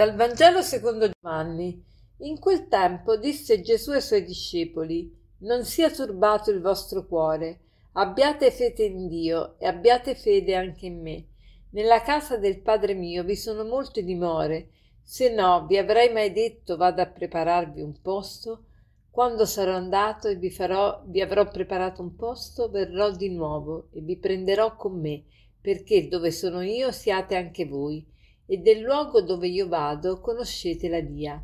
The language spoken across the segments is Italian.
Dal Vangelo secondo Giovanni. In quel tempo disse Gesù ai suoi discepoli: Non sia turbato il vostro cuore, abbiate fede in Dio e abbiate fede anche in me. Nella casa del Padre mio vi sono molte dimore, se no vi avrei mai detto vado a prepararvi un posto? Quando sarò andato e vi, farò, vi avrò preparato un posto, verrò di nuovo e vi prenderò con me, perché dove sono io siate anche voi e del luogo dove io vado conoscete la via.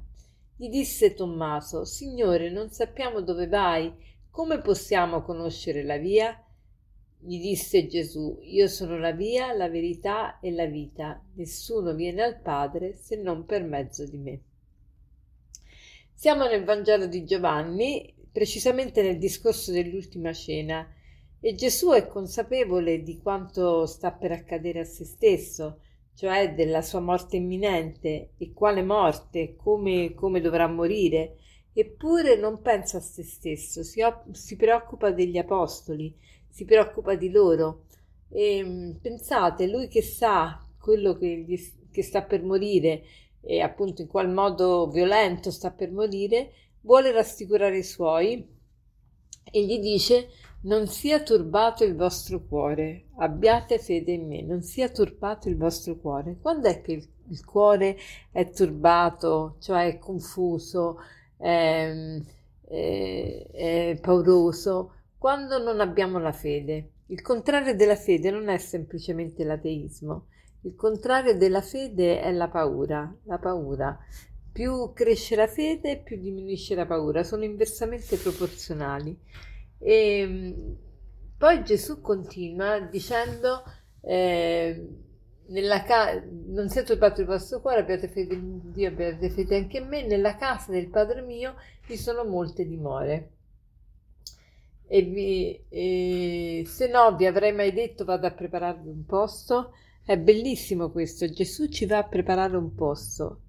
Gli disse Tommaso, Signore, non sappiamo dove vai, come possiamo conoscere la via? Gli disse Gesù, Io sono la via, la verità e la vita. Nessuno viene al Padre se non per mezzo di me. Siamo nel Vangelo di Giovanni, precisamente nel discorso dell'ultima cena, e Gesù è consapevole di quanto sta per accadere a se stesso, cioè della sua morte imminente e quale morte, come, come dovrà morire, eppure non pensa a se stesso, si, si preoccupa degli apostoli, si preoccupa di loro. E, mm, pensate, lui che sa quello che, gli, che sta per morire e appunto in qual modo violento sta per morire, vuole rassicurare i suoi e gli dice non sia turbato il vostro cuore, abbiate fede in me, non sia turbato il vostro cuore. Quando è che il, il cuore è turbato, cioè è confuso, è, è, è pauroso? Quando non abbiamo la fede. Il contrario della fede non è semplicemente l'ateismo, il contrario della fede è la paura, la paura. Più cresce la fede, più diminuisce la paura, sono inversamente proporzionali. E ehm, poi Gesù continua dicendo: eh, ca- Non sia turbato il vostro cuore, abbiate fede in Dio, abbiate fede anche in me. Nella casa del Padre mio vi sono molte dimore. E, vi, e se no vi avrei mai detto vado a prepararvi un posto. È bellissimo questo. Gesù ci va a preparare un posto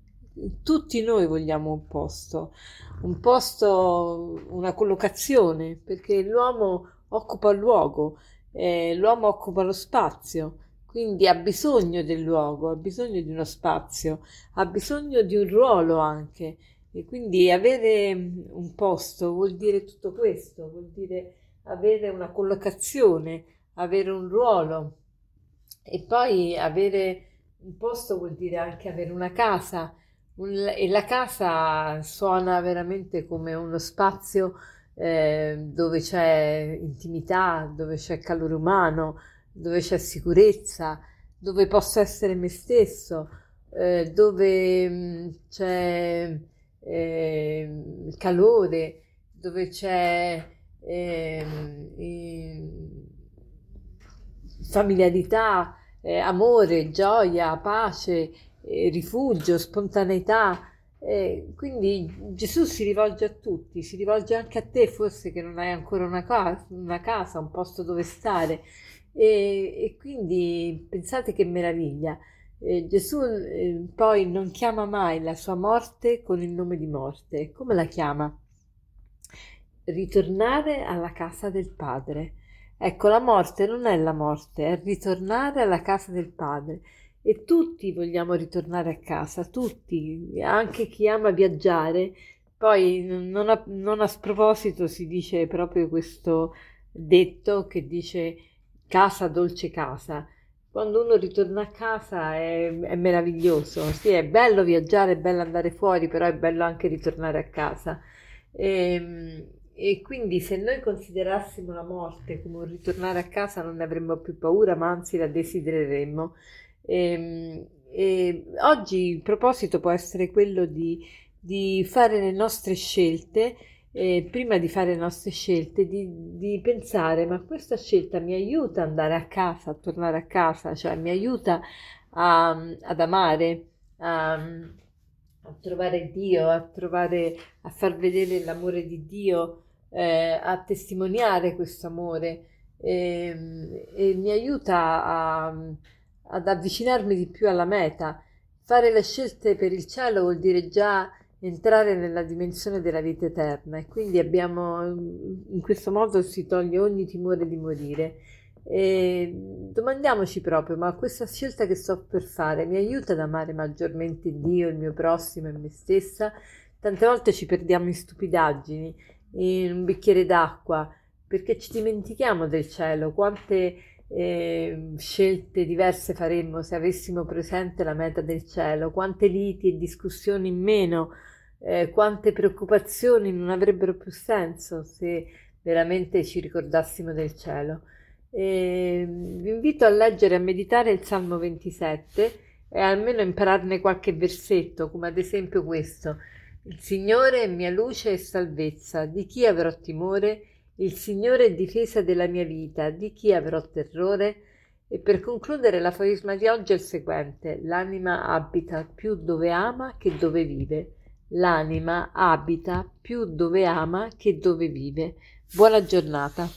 tutti noi vogliamo un posto, un posto, una collocazione, perché l'uomo occupa il luogo, eh, l'uomo occupa lo spazio, quindi ha bisogno del luogo, ha bisogno di uno spazio, ha bisogno di un ruolo anche. E quindi avere un posto vuol dire tutto questo, vuol dire avere una collocazione, avere un ruolo e poi avere un posto vuol dire anche avere una casa, e la casa suona veramente come uno spazio eh, dove c'è intimità, dove c'è calore umano, dove c'è sicurezza, dove posso essere me stesso, eh, dove mm, c'è eh, calore, dove c'è ehm, familiarità, eh, amore, gioia, pace eh, rifugio, spontaneità. Eh, quindi Gesù si rivolge a tutti, si rivolge anche a te, forse che non hai ancora una casa, una casa un posto dove stare. E, e quindi pensate che meraviglia. Eh, Gesù eh, poi non chiama mai la sua morte con il nome di morte. Come la chiama? Ritornare alla casa del Padre. Ecco, la morte non è la morte, è ritornare alla casa del Padre e tutti vogliamo ritornare a casa, tutti, anche chi ama viaggiare. Poi non a, non a sproposito si dice proprio questo detto che dice casa dolce casa. Quando uno ritorna a casa è, è meraviglioso, sì è bello viaggiare, è bello andare fuori, però è bello anche ritornare a casa. E, ehm, e quindi se noi considerassimo la morte come un ritornare a casa non ne avremmo più paura, ma anzi la desidereremmo. E, ehm, e oggi il proposito può essere quello di, di fare le nostre scelte, eh, prima di fare le nostre scelte, di, di, pensare ma questa scelta mi aiuta ad andare a casa, a tornare a casa, cioè mi aiuta a, ad amare, a, a, trovare Dio, a, trovare, a far vedere l'amore di Dio, eh, a testimoniare questo amore? E, ehm, e mi aiuta a ad avvicinarmi di più alla meta. Fare le scelte per il cielo vuol dire già entrare nella dimensione della vita eterna e quindi abbiamo in questo modo si toglie ogni timore di morire E domandiamoci proprio, ma questa scelta che sto per fare mi aiuta ad amare maggiormente Dio, il mio prossimo e me stessa? Tante volte ci perdiamo in stupidaggini, in un bicchiere d'acqua, perché ci dimentichiamo del cielo, quante eh, scelte diverse faremmo se avessimo presente la meta del cielo, quante liti e discussioni in meno, eh, quante preoccupazioni non avrebbero più senso se veramente ci ricordassimo del cielo. E vi invito a leggere e a meditare il Salmo 27 e almeno impararne qualche versetto, come ad esempio questo. Il Signore è mia luce e salvezza, di chi avrò timore? Il Signore è difesa della mia vita, di chi avrò terrore? E per concludere l'aforisma di oggi è il seguente: l'anima abita più dove ama che dove vive. L'anima abita più dove ama che dove vive. Buona giornata.